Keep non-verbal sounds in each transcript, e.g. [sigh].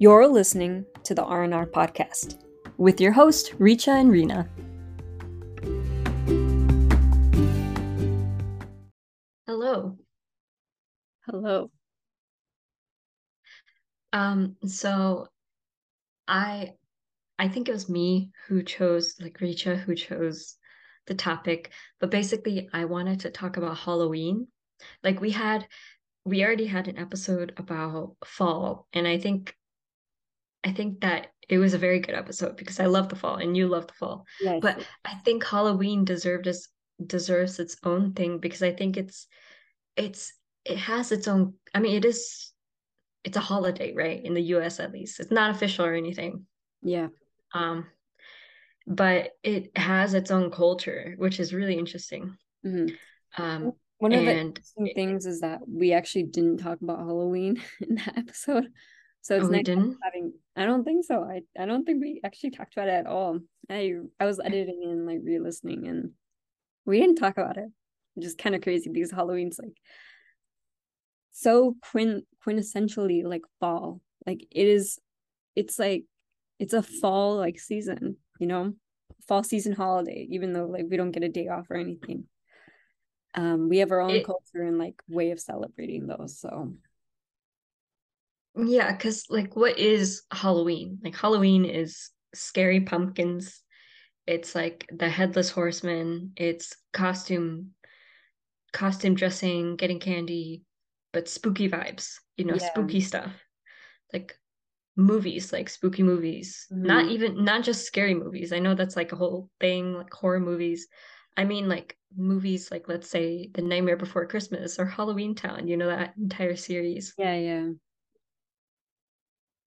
You're listening to the R&R podcast with your host Reecha and Reena. Hello. Hello. Um so I I think it was me who chose like Reecha who chose the topic, but basically I wanted to talk about Halloween. Like we had we already had an episode about fall and I think I think that it was a very good episode because I love the fall and you love the fall. Yes. But I think Halloween deserved its deserves its own thing because I think it's it's it has its own I mean it is it's a holiday, right? In the US at least. It's not official or anything. Yeah. Um but it has its own culture, which is really interesting. Mhm. Um One of the interesting things is that we actually didn't talk about Halloween [laughs] in that episode. So it's Oh, we nice didn't? having I don't think so. I I don't think we actually talked about it at all. I I was editing and like re-listening and we didn't talk about it. Which is kind of crazy because Halloween's like so quin quintessentially like fall. Like it is it's like it's a fall like season, you know? Fall season holiday, even though like we don't get a day off or anything. Um, we have our own It- culture and like way of celebrating those. So Yeah, because like what is Halloween? Like Halloween is scary pumpkins. It's like the headless horseman. It's costume costume dressing, getting candy, but spooky vibes, you know, Yeah. spooky stuff. Like movies, like spooky movies. Not Mhm. even not just scary movies. I know that's like a whole thing, like horror movies. I mean like movies like let's say The Nightmare Before Christmas or Halloween Town, you know, that entire series. yeah, yeah.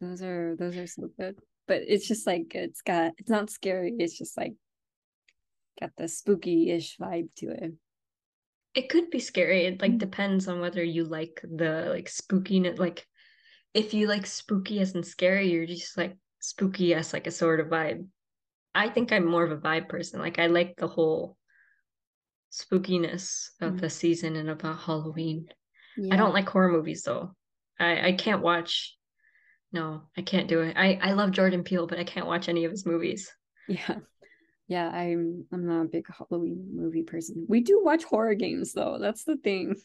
Those are those are so good. But it's just like it's got it's not scary, it's just like got the spooky-ish vibe to it. It could be scary. It like Mm. depends on whether you like the like spookiness. Like if you like spooky as in scary, you're just like spooky as like a sort of vibe. I think I'm more of a vibe person. Like I like the whole spookiness of Mm. the season and about Halloween. I don't like horror movies though. I I can't watch. No, I can't do it. I I love Jordan Peele, but I can't watch any of his movies. Yeah. [laughs] Yeah, I'm I'm not a big Halloween movie person. We do watch horror games though. That's the thing.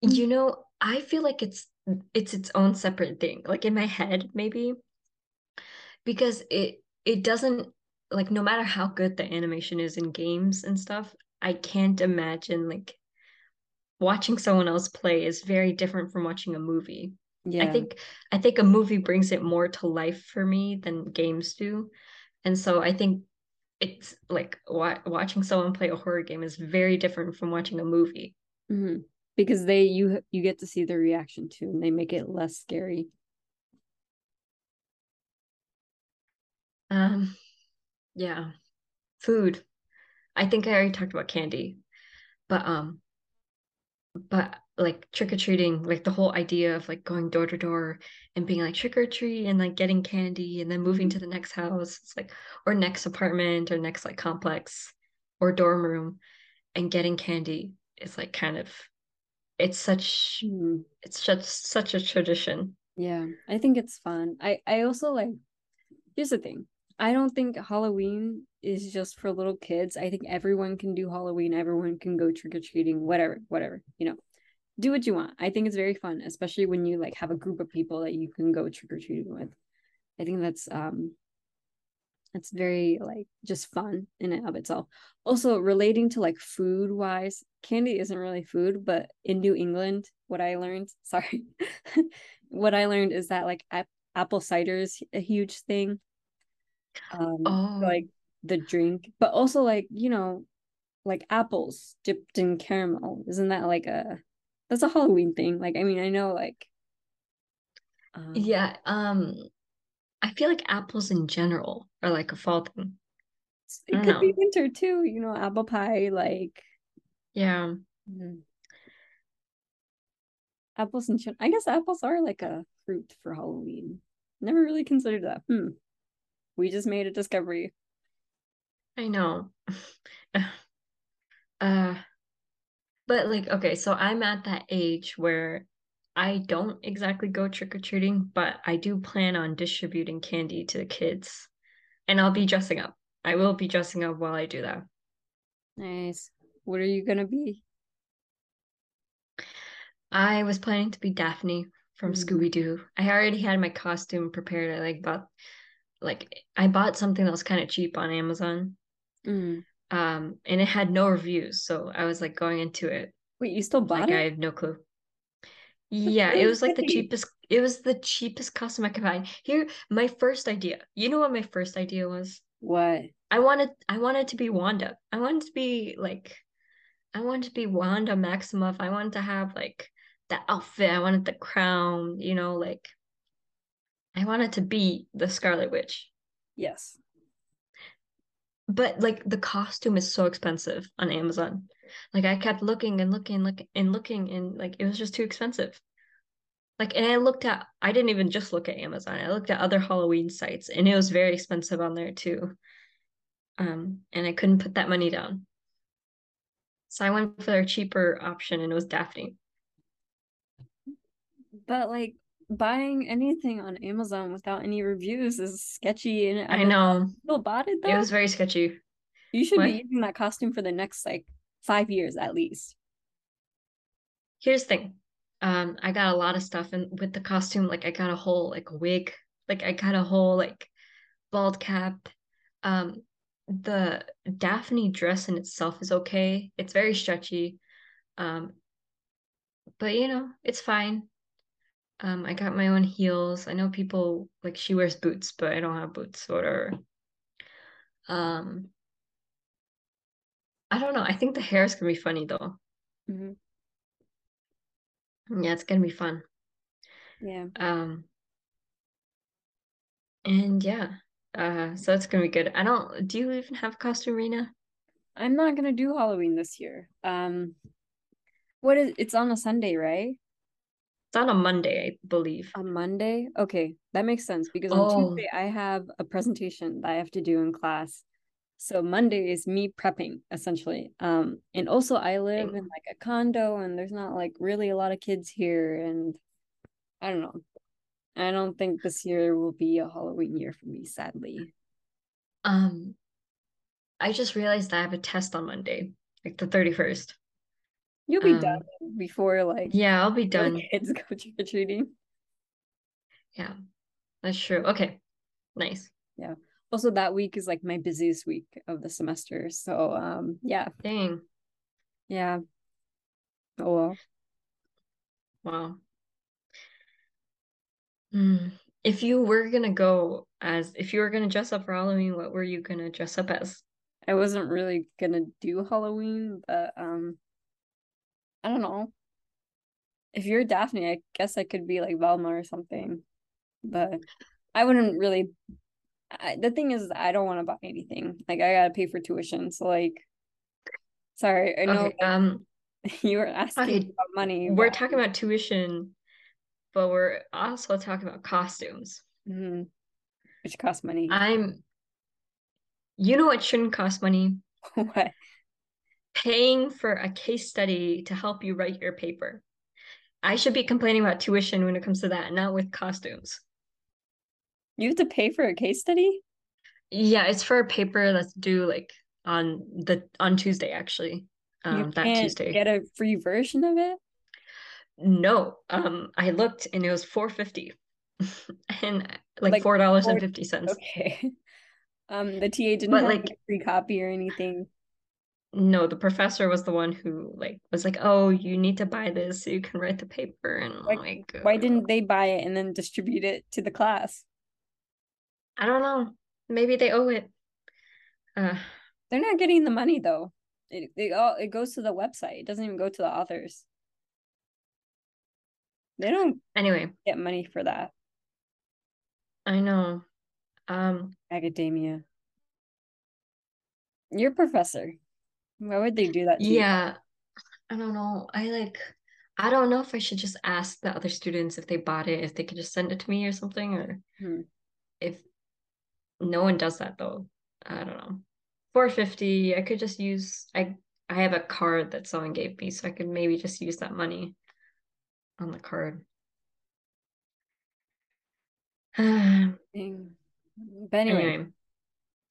You know, I feel like it's it's its own separate thing. Like in my head, maybe because it it doesn't like no matter how good the animation is in games and stuff, I can't imagine like watching someone else play is very different from watching a movie. Yeah. I think I think a movie brings it more to life for me than games do. And so I think it's like wa watching someone play a horror game is very different from watching a movie. Mhm. Because they you you get to see their reaction too, and they make it less scary. Um, yeah. Food. I think I already talked about candy, but um, but like trick or treating, like the whole idea of like going door to door and being like trick or treat and like getting candy and then moving to the next house, it's like or next apartment or next like complex or dorm room and getting candy is like kind of it's such Mhm. it's such such a tradition. Yeah, I think it's fun. I I also like here's the thing. I don't think Halloween is just for little kids. I think everyone can do Halloween. Everyone can go trick or treating, whatever, whatever, you know. Do what you want. I think it's very fun, especially when you like have a group of people that you can go trick or treating with. I think that's um that's very like just fun in and of itself. Also, relating to like food wise, candy isn't really food, but in New England, what I learned, [laughs] sorry, what I learned is that like ap- apple cider is a huge thing. Um, Oh. like the drink, but also like, you know, like apples dipped in caramel. Isn't that like a that's a Halloween thing? Like, I mean, I know like um, Yeah, um I feel like apples in general are like a fall thing. It could be winter too, you know, apple pie, like Yeah. Mhm. Apples and. I guess apples are like a fruit for Halloween. Never really considered that. Hmm. We just made a discovery. I know. [laughs] Uh, but like, okay, so I'm at that age where I don't exactly go trick or treating, but I do plan on distributing candy to the kids. And I'll be dressing up. I will be dressing up while I do that. Nice. What are you gonna be? I was planning to be Daphne from Mm. Scooby Doo. I already had my costume prepared. I like bought like I bought something that was kind of cheap on Amazon. Mm. Um, and it had no reviews, so I was like going into it Wait, you still bought like it? I have no clue. Yeah, it was like the cheapest. It was the cheapest costume I could find. Here, my first idea. You know what my first idea was? What? I wanted I wanted to be Wanda. I wanted to be like I wanted to be Wanda Maximoff. I wanted to have like the outfit. I wanted the crown, you know, like I wanted to be the Scarlet Witch. Yes. But like the costume is so expensive on Amazon. Like I kept looking and looking, looking and looking, and like it was just too expensive. Like, and I looked at, I didn't even just look at Amazon. I looked at other Halloween sites, and it was very expensive on there too. Um, and I couldn't put that money down. So I went for a cheaper option, and it was Daphne. But like buying anything on Amazon without any reviews is sketchy and I know still bought it it was very sketchy. You should What? be using that costume for the next like five years at least. Here's the thing. Um, I got a lot of stuff, and with the costume, like I got a whole like wig, like I got a whole like bald cap. Um, the Daphne dress in itself is okay. It's very stretchy. Um, but you know, it's fine. Um, I got my own heels. I know people like she wears boots, but I don't have boots or whatever. Um, I don't know. I think the hair is gonna be funny though. Mhm. Yeah, it's gonna be fun. Yeah. Um, and yeah, uh, so it's gonna be good. I don't. Do you even have a costume, Reena? I'm not gonna do Halloween this year. Um, what is it's on a Sunday, right? It's on a Monday, I believe. On Monday? Okay, that makes sense because on Oh, Tuesday I have a presentation that I have to do in class. So Monday is me prepping essentially. Um, and also I live in like a condo and there's not like really a lot of kids here and I don't know. I don't think this year will be a Halloween year for me, sadly. Um, I just realized I have a test on Monday, like the 31st. You'll be done Um, before like yeah, I'll be done. kids [laughs] go trick or treating. Yeah, that's true. Okay, nice. Yeah. Also that week is like my busiest week of the semester. So um yeah, Dang. yeah. Oh well. Wow. Hmm. If you were gonna go as, if you were gonna dress up for Halloween, what were you gonna dress up as? I wasn't really gonna do Halloween, but um I don't know. If you're Daphne, I guess I could be like Velma or something. But I wouldn't really I, the thing is I don't want to buy anything. Like I gotta pay for tuition. So like sorry, I know Okay, um, [laughs] you were asking okay, about money, we're but talking about tuition, but we're also talking about costumes. mhm, which cost money. I'm, you know what shouldn't cost money? [laughs] What? Paying for a case study to help you write your paper. I should be complaining about tuition when it comes to that, not with costumes. You have to pay for a case study? Yeah, it's for a paper that's due like on the on Tuesday actually. You Um, that can't Tuesday. get a free version of it? No, um, I looked and it was 450 [laughs] and like Like four dollars and four fifty cents. okay. [laughs] Um the TA didn't But have like free copy or anything. No, the professor was the one who like was like, "Oh, you need to buy this so you can write the paper." And I'm Why like, why didn't they buy it and then distribute it to the class? I don't know. Maybe they owe it. Uh, They're not getting the money though. It it all it goes to the website. It doesn't even go to the authors. They don't anyway, get money for that. I know. Um, Academia. You're professor. Why would they do that to you? yeah, I don't know. I like, I don't know if I should just ask the other students if they bought it, if they could just send it to me or something, or Hmm. if no one does that though. I don't know. 450, I could just use I I have a card that someone gave me, so I could maybe just use that money. on the card. [sighs] but anyway, anyway,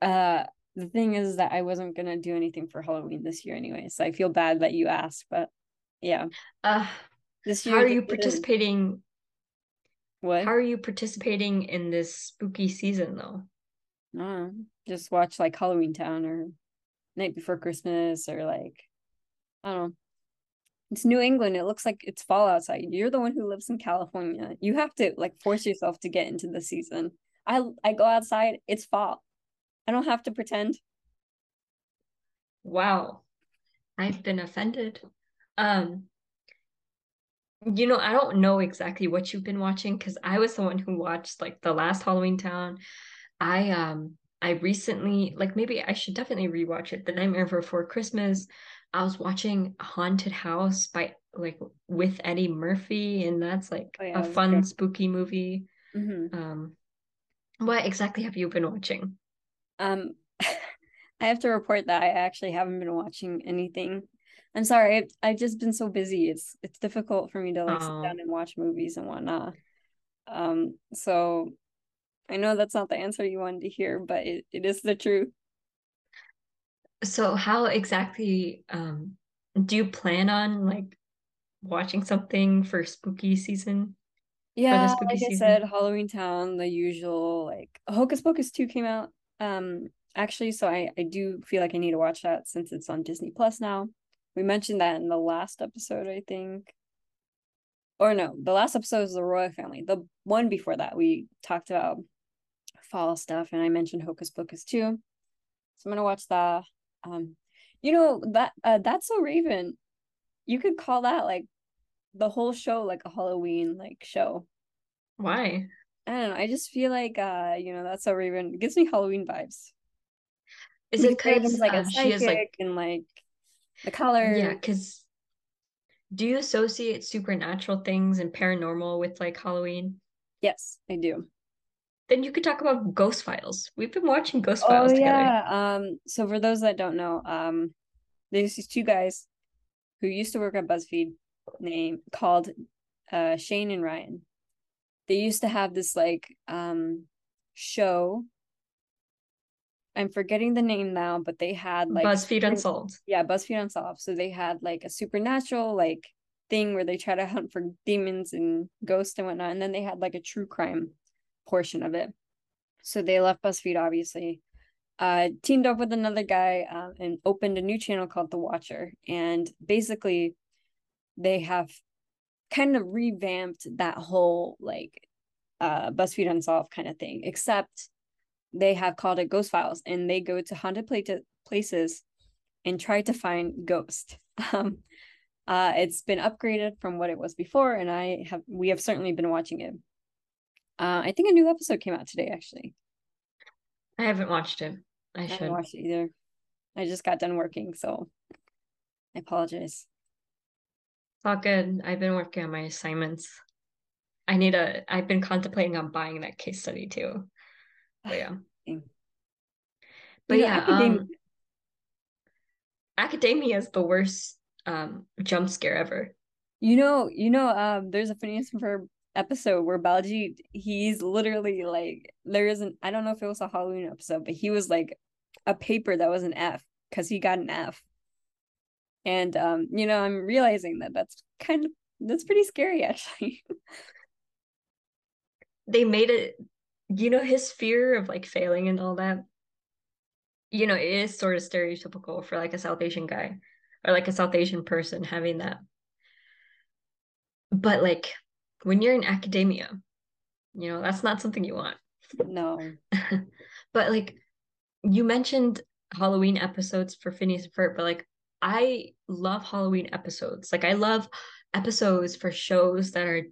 uh, the thing is that I wasn't gonna do anything for Halloween this year anyway, so I feel bad that you asked, but yeah. Uh, this year, how are you participating? What? How are you participating in this spooky season though? Uh, just watch like Halloween Town or Night Before Christmas or like I don't know. It's New England. It looks like it's fall outside. You're the one who lives in California. You have to like force yourself to get into the season. I I go outside, it's fall. I don't have to pretend. Wow. I've been offended. Um you know, I don't know exactly what you've been watching because I was the one who watched like the last Halloween Town. I um I recently like maybe I should definitely rewatch it. The Nightmare Before Christmas. I was watching Haunted House by like with Eddie Murphy, and that's like oh, yeah, a fun, good. spooky movie. Mm-hmm. Um, what exactly have you been watching? Um, [laughs] I have to report that I actually haven't been watching anything. I'm sorry, I've, I've just been so busy. It's it's difficult for me to like oh. sit down and watch movies and whatnot. Um, so I know that's not the answer you wanted to hear, but it, it is the truth. So how exactly um do you plan on like watching something for spooky season? Yeah, spooky like season? I said, Halloween Town, the usual like Hocus Pocus 2 came out. Um actually, so I, I do feel like I need to watch that since it's on Disney Plus now. We mentioned that in the last episode, I think. Or no, the last episode was the Royal Family. The one before that, we talked about fall stuff, and I mentioned Hocus Pocus too. So I'm gonna watch that. Um, you know that uh, that's so Raven. You could call that like the whole show like a Halloween like show. Why? I don't know. I just feel like uh, you know, that's so Raven gives me Halloween vibes. Is it because like uh, she is like and like the color? Yeah, because do you associate supernatural things and paranormal with like Halloween? Yes, I do. Then you could talk about Ghost Files. We've been watching Ghost Files oh, together. Yeah. Um, so for those that don't know, um, there's these two guys who used to work at BuzzFeed name called uh Shane and Ryan. They used to have this like um show. I'm forgetting the name now, but they had like BuzzFeed Unsolved. Yeah, BuzzFeed Unsolved. So they had like a supernatural like thing where they try to hunt for demons and ghosts and whatnot. And then they had like a true crime portion of it. So they left BuzzFeed, obviously, uh, teamed up with another guy uh, and opened a new channel called The Watcher. And basically, they have kind of revamped that whole like uh, BuzzFeed Unsolved kind of thing, except they have called it Ghost Files and they go to haunted places and try to find ghosts. [laughs] Um, uh, it's been upgraded from what it was before, and I have we have certainly been watching it. Uh, I think a new episode came out today, actually. I haven't watched it. I, I should watch it either. I just got done working, so I apologize. All good. I've been working on my assignments. I need a. I've been contemplating on buying that case study too. But yeah. [sighs] but yeah, academia. Um, academia is the worst um jump scare ever. You know, you know, um, there's a Phineas Ferb episode where Baljeet he's literally like there isn't I don't know if it was a Halloween episode, but he was like a paper that was an F because he got an F. And um, you know, I'm realizing that that's kind of that's pretty scary [laughs] actually. they made it you know his fear of like failing and all that you know it is sort of stereotypical for like a south asian guy or like a south asian person having that but like when you're in academia, you know, that's not something you want. No. [laughs] but like you mentioned Halloween episodes for Phineas and Ferb, but like I love Halloween episodes. Like I love episodes for shows that are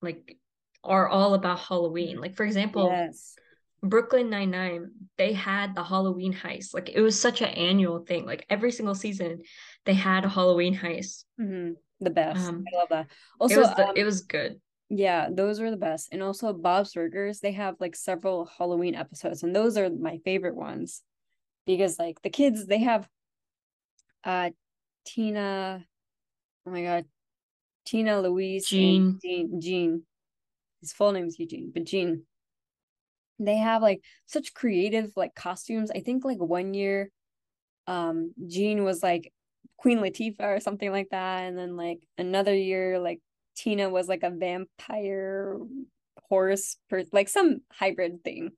like are all about Halloween. Like for example, yes. Brooklyn Nine Nine, they had the Halloween heist. Like it was such an annual thing. Like every single season, they had a Halloween heist. Mm-hmm the best. Um, I love that. Also, it was, the, um, it was good. Yeah, those were the best. And also Bob's Burgers, they have like several Halloween episodes, and those are my favorite ones because like the kids, they have uh Tina, oh my god, Tina, Louise, Gene Jean. Gene. His full name is Eugene, but Gene They have like such creative like costumes. I think like one year, um, Gene was like Queen Latifah or something like that, and then like another year, like Tina was like a vampire horse, per- like some hybrid thing.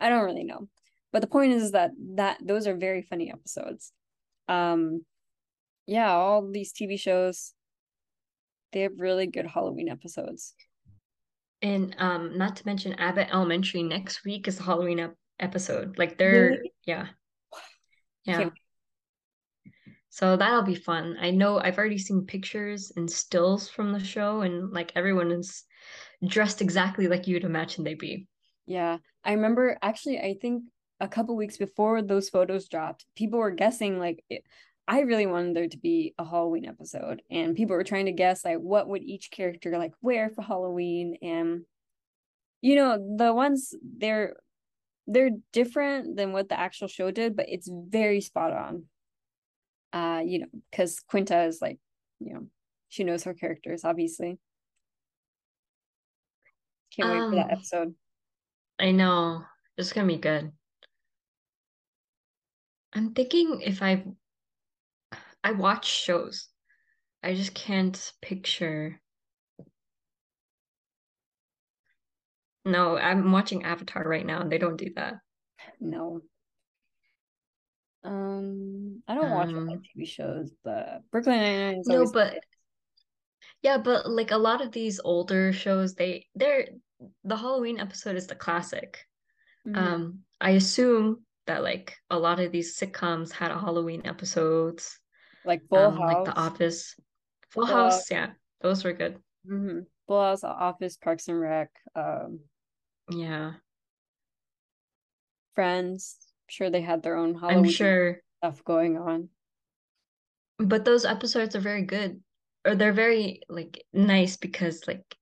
I don't really know, but the point is that that those are very funny episodes. Um, yeah, all these TV shows, they have really good Halloween episodes. And um, not to mention Abbott Elementary next week is the Halloween ep- episode. Like they're Really? yeah. Yeah. So that'll be fun. I know I've already seen pictures and stills from the show and like everyone is dressed exactly like you'd imagine they'd be. Yeah, I remember actually, I think a couple weeks before those photos dropped, people were guessing like it, I really wanted there to be a Halloween episode, and people were trying to guess like what would each character like wear for Halloween, and you know the ones they're they're different than what the actual show did, but it's very spot on. Uh, you know, because Quinta is like, you know, she knows her characters, obviously. Can't wait for that Um, episode. I know. It's gonna be good. I'm thinking if I've I watch shows. I just can't picture. No, I'm watching Avatar right now and they don't do that. No. Um, I don't watch of Um, TV shows, but Brooklyn Nine-Nine is no, but yeah, but like a lot of these older shows, they they're the Halloween episode is the classic. Mhm. Um, I assume that like a lot of these sitcoms had a Halloween episodes, like Full um, like The Office, Full Full House, House. yeah, those were good. hmm Full House, Office, Parks and Rec, um, Yeah, Friends. Sure, they had their own I'm sure, stuff going on. but those episodes are very good, or they're very like nice because like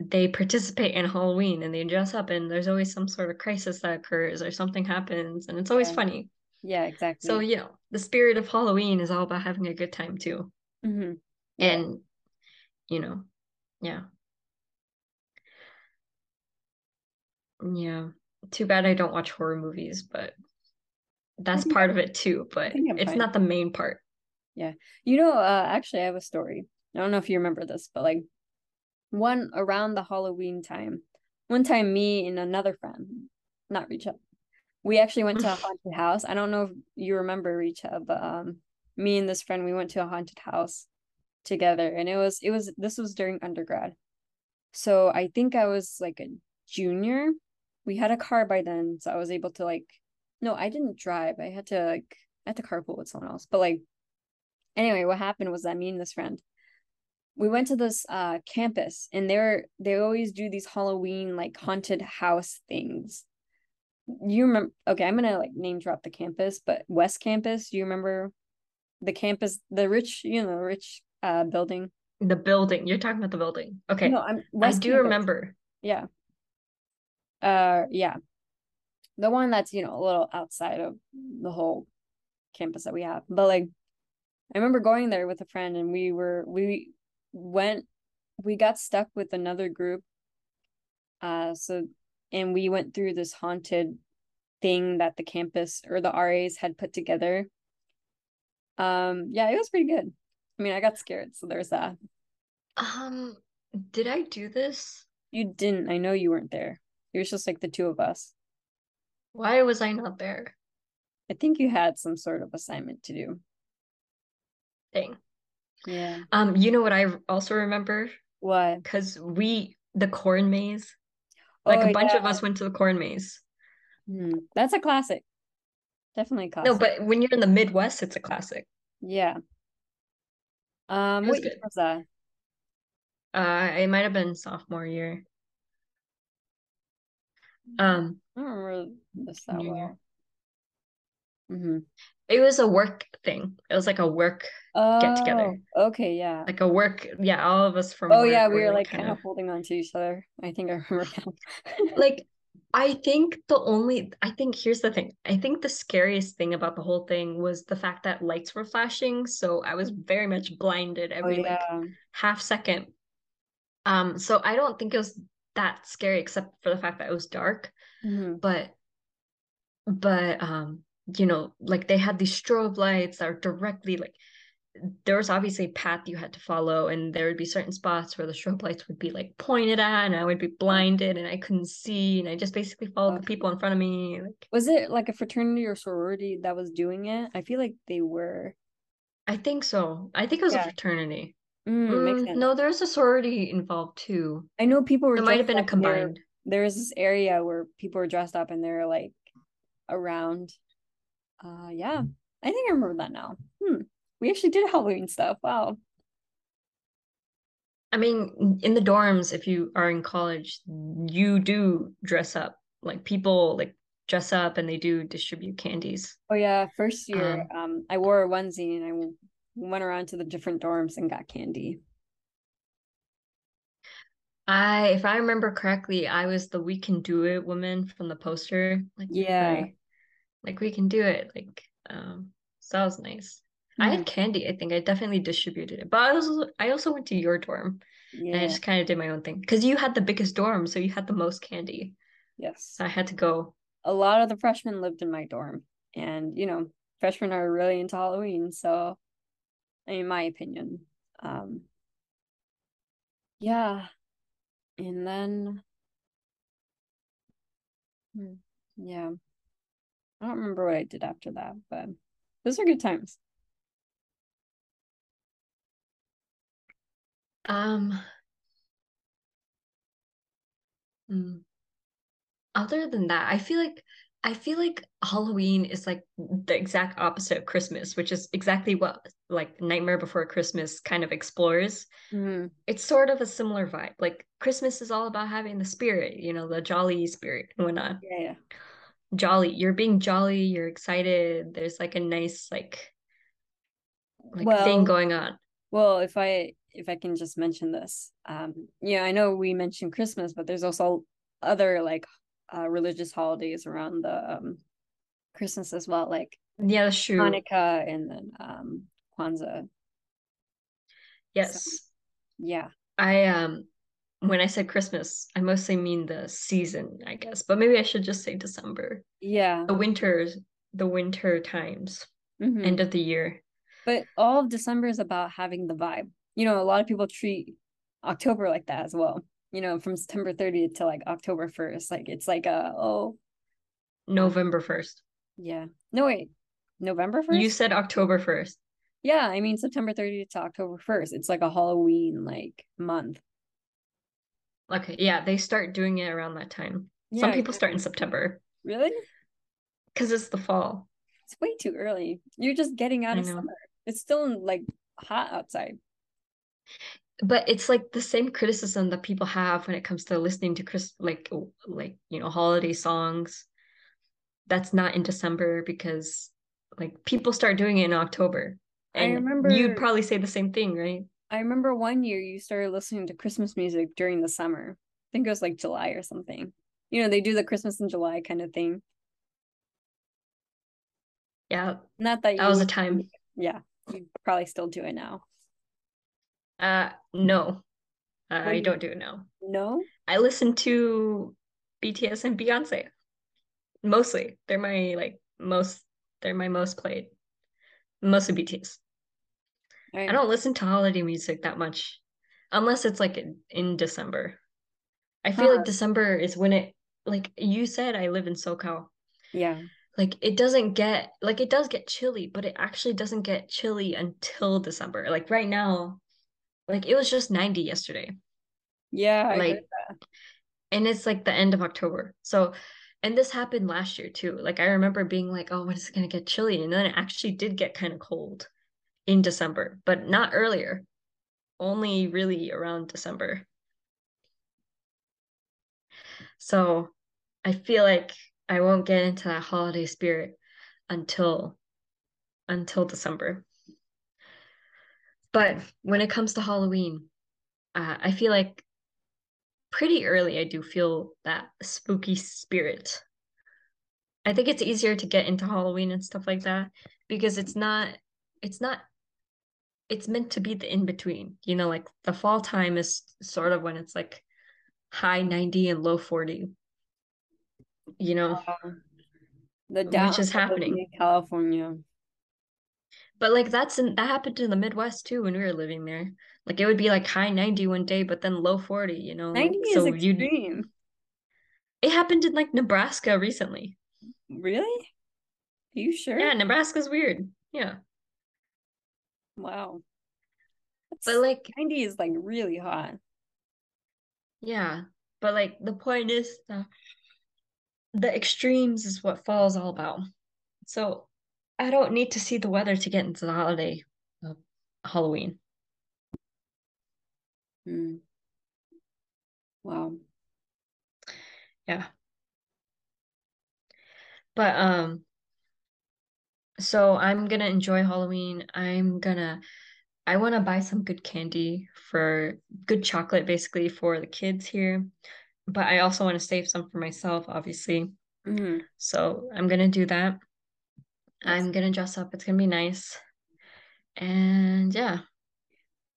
they participate in Halloween and they dress up and there's always some sort of crisis that occurs or something happens and it's always Yeah, funny. yeah, exactly. So, you know, the spirit of Halloween is all about having a good time too. hmm Yeah. And, you know, yeah. Yeah. Too bad I don't watch horror movies, but that's [laughs] part of it too, but it's fine. not the main part. Yeah. You know, uh, actually, I have a story. I don't know if you remember this, but like one around the Halloween time, one time me and another friend, not Reecha, we actually went to a haunted house. I don't know if you remember Reecha, but um, me and this friend, we went to a haunted house together, and it was it was this was during undergrad. So I think I was like a junior. We had a car by then, so I was able to like, no, I didn't drive. I had to like, I had to carpool with someone else. But like, anyway, what happened was that me and this friend, we went to this uh campus, and they're they always do these Halloween like haunted house things. You remember? Okay, I'm gonna like name drop the campus, but West Campus. Do you remember the campus, the rich, you know, rich uh building? The building, you're talking about the building. Okay. No, I'm I do Campus. remember. Yeah. Uh, yeah. The one that's, you know, a little outside of the whole campus that we have. But like I remember going there with a friend and we were we went we got stuck with another group. Uh so and we went through this haunted thing that the campus or the RAs had put together. Um yeah, it was pretty good. I mean, I got scared, so there's that. Um, did I do this? You didn't. I know you weren't there. It was just like the two of us. Why was I not there? I think you had some sort of assignment to do. Dang. Yeah. Um, you know what I also remember? What? Because we, the corn maze, like Oh a bunch yeah. of us went to the corn maze. Hmm. That's a classic. Definitely a No, classic. but when you're in the Midwest, it's a classic. Yeah. Um, It what year was that? Uh, it might have been sophomore year. Um, I don't remember this that well. Mm-hmm. It was a work thing. It was like a work get together. Oh, okay, yeah. Like a work, yeah, all of us from Oh yeah, we were were like kind of holding on to each other. I think I remember now. [laughs] like I think the only I think here's the thing. I think the scariest thing about the whole thing was the fact that lights were flashing, so I was very much blinded Oh every like half second Um, so I don't think it was that scary except for the fact that it was dark. Mm-hmm. But but um, you know, like they had these strobe lights that are directly like there was obviously a path you had to follow and there would be certain spots where the strobe lights would be like pointed at and I would be blinded and I couldn't see and I just basically followed the people in front of me like Was it like a fraternity or sorority that was doing it? I feel like they were. I think so. I think it was a fraternity. Mm, Mm, no, there's a sorority involved too. I know people were. It might have been a up and combined. There was this area where people were dressed up and they're like around. Uh, yeah, I think I remember that now. Hmm. We actually did Halloween stuff. Wow. I mean, in the dorms, if you are in college, you do dress up. Like people like dress up and they do distribute candies. Oh yeah, first year, um, I wore a onesie and I went around to the different dorms and got candy. I, if I remember correctly, I was the "We Can Do It" woman from the poster. Like, Yeah. Like we can do it. Like, um, so that was nice. I Mhm. had candy. I think I definitely distributed it, but I also I also went to your dorm and I just kind of did my own thing because you had the biggest dorm, so you had the most candy. Yes. So I had to go. A lot of the freshmen lived in my dorm, and you know, freshmen are really into Halloween. So, in my opinion, um, yeah. And then, hmm, yeah, I don't remember what I did after that, but those are good times. Um, mm, other than that, I feel like I feel like Halloween is like the exact opposite of Christmas, which is exactly what like Nightmare Before Christmas kind of explores. Mhm. It's sort of a similar vibe. Like Christmas is all about having the spirit, you know, the jolly spirit and whatnot. Yeah, yeah. Jolly, you're being jolly, you're excited. There's like a nice like like thing going on. well, if I if I can just mention this, um, yeah, I know we mentioned Christmas, but there's also other like uh religious holidays around the um Christmas as well, like Yeah, that's true. Hanukkah and then um Kwanzaa. Yes. Yeah. I um when I said Christmas, I mostly mean the season, I guess. But maybe I should just say December. Yeah. The winters, the winter times, Mhm. end of the year. But all of December is about having the vibe. You know, a lot of people treat October like that as well. You know, from September 30th to like October 1st. Like it's like a oh November 1st. yeah. No wait. November 1st? You said October 1st. Yeah, I mean September 30th to October 1st. It's like a Halloween like month. Okay, yeah, they start doing it around that time. Yeah, Some people start in. September Really? because it's the fall. It's way too early. You're just getting out I of know. summer. It's still like hot outside. But it's like the same criticism that people have when it comes to listening to Chris like like you know holiday songs. That's not in December because like people start doing it in October. I And remember- you'd probably say the same thing, right? I remember one year you started listening to Christmas music during the summer. I think it was like July or something. You know, they do the Christmas in July kind of thing. Yeah, Not that you that was a time. Yeah, you probably still do it now. Uh no. Uh, I don't do it now. No? I listen to BTS and Beyonce. Mostly. They're my like most they're my most played. Mostly BTS. I don't listen to holiday music that much unless it's like in, December. I feel Huh. like uh-huh. December is when it like you said I live in SoCal. Yeah. Like it doesn't get like it does get chilly, but it actually doesn't get chilly until December. Like right now, like it was just 90 yesterday. Yeah, I like and it's like the end of October. So and this happened last year too. Like I remember being like, oh, when is it gonna get chilly? And then it actually did get kind of cold in December, but not earlier. Only really around December. So I feel like I won't get into that holiday spirit until until December. But when it comes to Halloween, uh, I feel like pretty early I do feel that spooky spirit. I think it's easier to get into Halloween and stuff like that because it's not it's not it's meant to be the in between. You know, like the fall time is sort of when it's like high 90 and low 40. You know, uh, the down which is happening in California. But like that's in that happened in the Midwest too when we were living there. Like it would be like high 90 one day, but then low 40, you know. 90 so is extreme. It happened in like Nebraska recently. Really? Are you sure? Yeah, Nebraska's weird. Yeah. Wow. That's, but like 90 is like really hot. Yeah. But like the point is the, the extremes is what fall is all about. So I don't need to see the weather to get into the holiday of Halloween. Hmm. Wow. Yeah. But um so I'm gonna enjoy Halloween. I'm gonna I want to buy some good candy for good chocolate basically for the kids here. But I also want to save some for myself, obviously. Mm-hmm. So I'm gonna do that. I'm gonna dress up. It's gonna be nice. And yeah.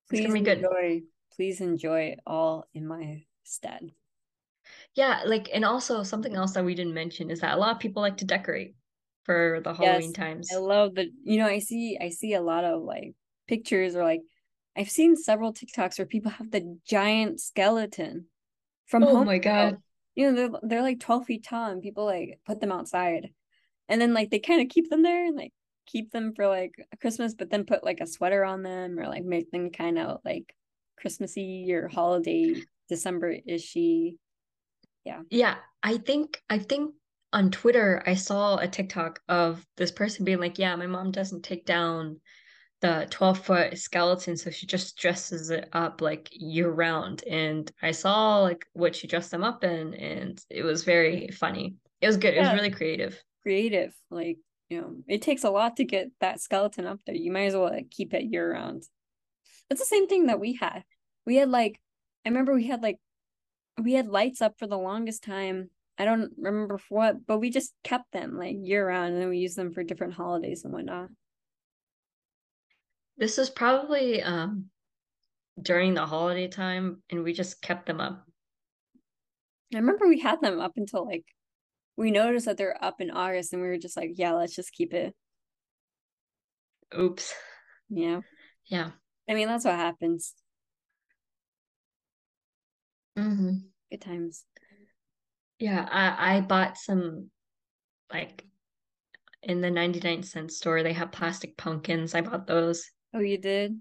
Please it's gonna be good. enjoy. Please enjoy all in my stead. Yeah, like and also something else that we didn't mention is that a lot of people like to decorate for the Halloween yes, times. I love the you know, I see I see a lot of like pictures or like I've seen several TikToks where people have the giant skeleton from oh home. my god. You know, they're they're like 12 feet tall and people like put them outside and then like they kind of keep them there and like keep them for like Christmas, but then put like a sweater on them or like make them kind of like Christmassy or holiday December ishy. Yeah. Yeah. I think I think on Twitter I saw a TikTok of this person being like, Yeah, my mom doesn't take down the 12 foot skeleton so she just dresses it up like year round and i saw like what she dressed them up in and it was very funny it was good yeah. it was really creative creative. Like, you know, it takes a lot to get that skeleton up there. You might as well like, keep it year round. It's the same thing that we had. We had like, I remember we had like, we had lights up for the longest time. I don't remember for what, but we just kept them like year round and then we used them for different holidays and whatnot. This is probably um during the holiday time and we just kept them up. I remember we had them up until like we noticed that they're up in August and we were just like, yeah, let's just keep it. Oops. Yeah. Yeah. I mean, that's what happens. Mm-hmm. Good times. Yeah, I, I bought some like in the 99 cent store, they have plastic pumpkins. I bought those. Oh, you did?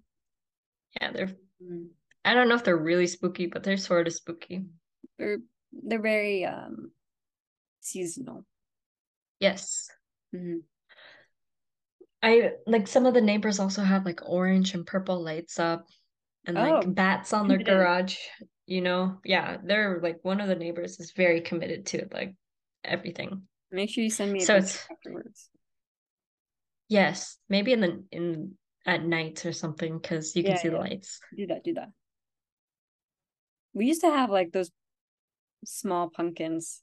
Yeah, they're mm. I don't know if they're really spooky, but they're sort of spooky. They're they're very um seasonal. Yes. Mm-hmm. I like some of the neighbors also have like orange and purple lights up and oh, like bats on their garage, you know. Yeah, they're like one of the neighbors is very committed to like everything. Make sure you send me so it's, afterwards. Yes, maybe in the in at night or something because you can yeah, see yeah. the lights. Do that, do that. We used to have like those small pumpkins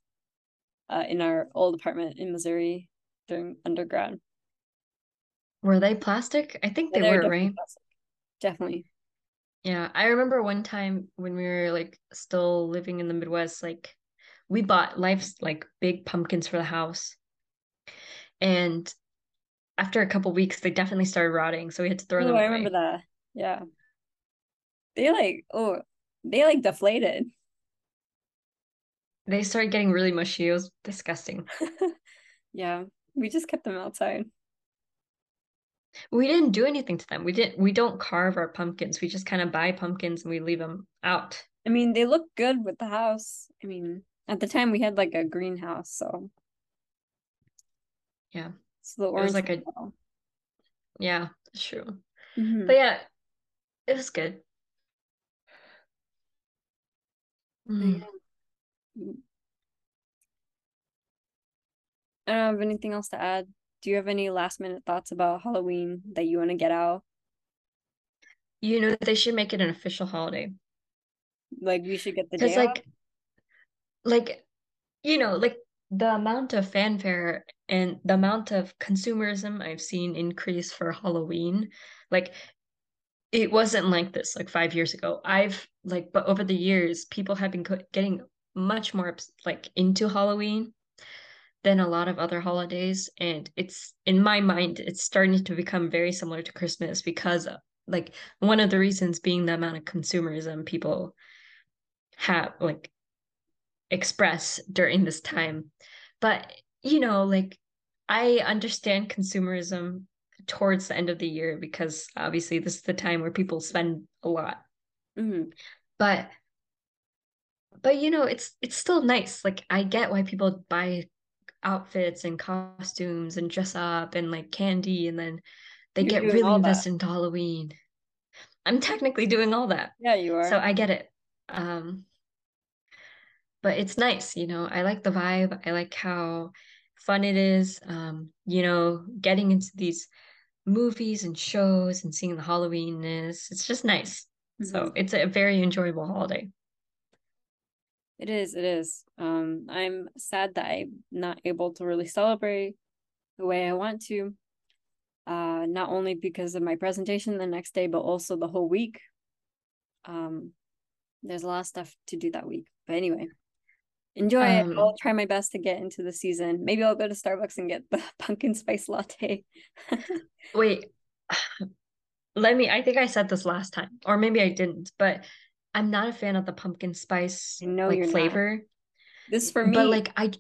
uh, in our old apartment in Missouri during undergrad. Were they plastic? I think they, yeah, were, definitely right? Plastic. Definitely. Yeah, I remember one time when we were like still living in the Midwest, like we bought life's like big pumpkins for the house. And after a couple weeks, they definitely started rotting, so we had to throw oh, them away. I remember that. Yeah. They like oh, they like deflated they started getting really mushy. It was disgusting. [laughs] yeah, we just kept them outside. We didn't do anything to them. We didn't. We don't carve our pumpkins. We just kind of buy pumpkins and we leave them out. I mean, they look good with the house. I mean, at the time we had like a greenhouse, so yeah. So the orange it was like a yeah, true. Mm-hmm. But yeah, it was good. Mm. I don't have anything else to add. Do you have any last minute thoughts about Halloween that you want to get out? You know, that they should make it an official holiday. Like we should get the day like, off? like, you know, like the amount of fanfare and the amount of consumerism I've seen increase for Halloween, like it wasn't like this like five years ago. I've like, but over the years, people have been co- getting much more like into Halloween than a lot of other holidays, and it's in my mind, it's starting to become very similar to Christmas because of, like one of the reasons being the amount of consumerism people have like express during this time. But you know, like I understand consumerism towards the end of the year because obviously this is the time where people spend a lot. Mm-hmm. But but you know, it's it's still nice. Like I get why people buy outfits and costumes and dress up and like candy and then they You're get really invested into Halloween. I'm technically doing all that. Yeah, you are. So I get it. Um but it's nice, you know. I like the vibe. I like how fun it is. Um, you know, getting into these movies and shows and seeing the Halloweenness. It's just nice. Mm-hmm. So it's a very enjoyable holiday. It is, it is. Um, I'm sad that I'm not able to really celebrate the way I want to. Uh, not only because of my presentation the next day, but also the whole week. Um, there's a lot of stuff to do that week. But anyway, enjoy um, it. I'll try my best to get into the season. Maybe I'll go to Starbucks and get the [laughs] pumpkin spice latte. [laughs] wait, [sighs] let me. I think I said this last time, or maybe I didn't, but I'm not a fan of the pumpkin spice no, like flavor. Not. This for me, but like I,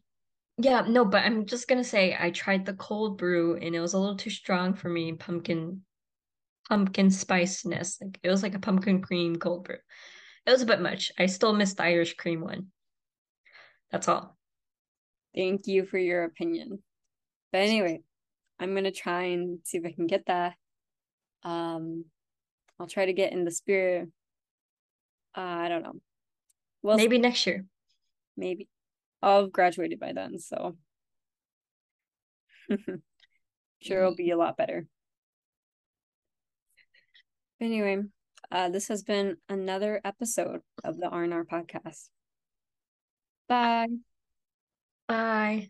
yeah, no, but I'm just gonna say I tried the cold brew and it was a little too strong for me. Pumpkin, pumpkin spiciness, like it was like a pumpkin cream cold brew. It was a bit much. I still miss the Irish cream one. That's all. Thank you for your opinion. But anyway, I'm gonna try and see if I can get that. Um, I'll try to get in the spirit. Uh, I don't know. Well, maybe next year. Maybe. I'll have graduated by then, so [laughs] sure it'll be a lot better. Anyway, uh, this has been another episode of the R&R podcast. Bye. Bye.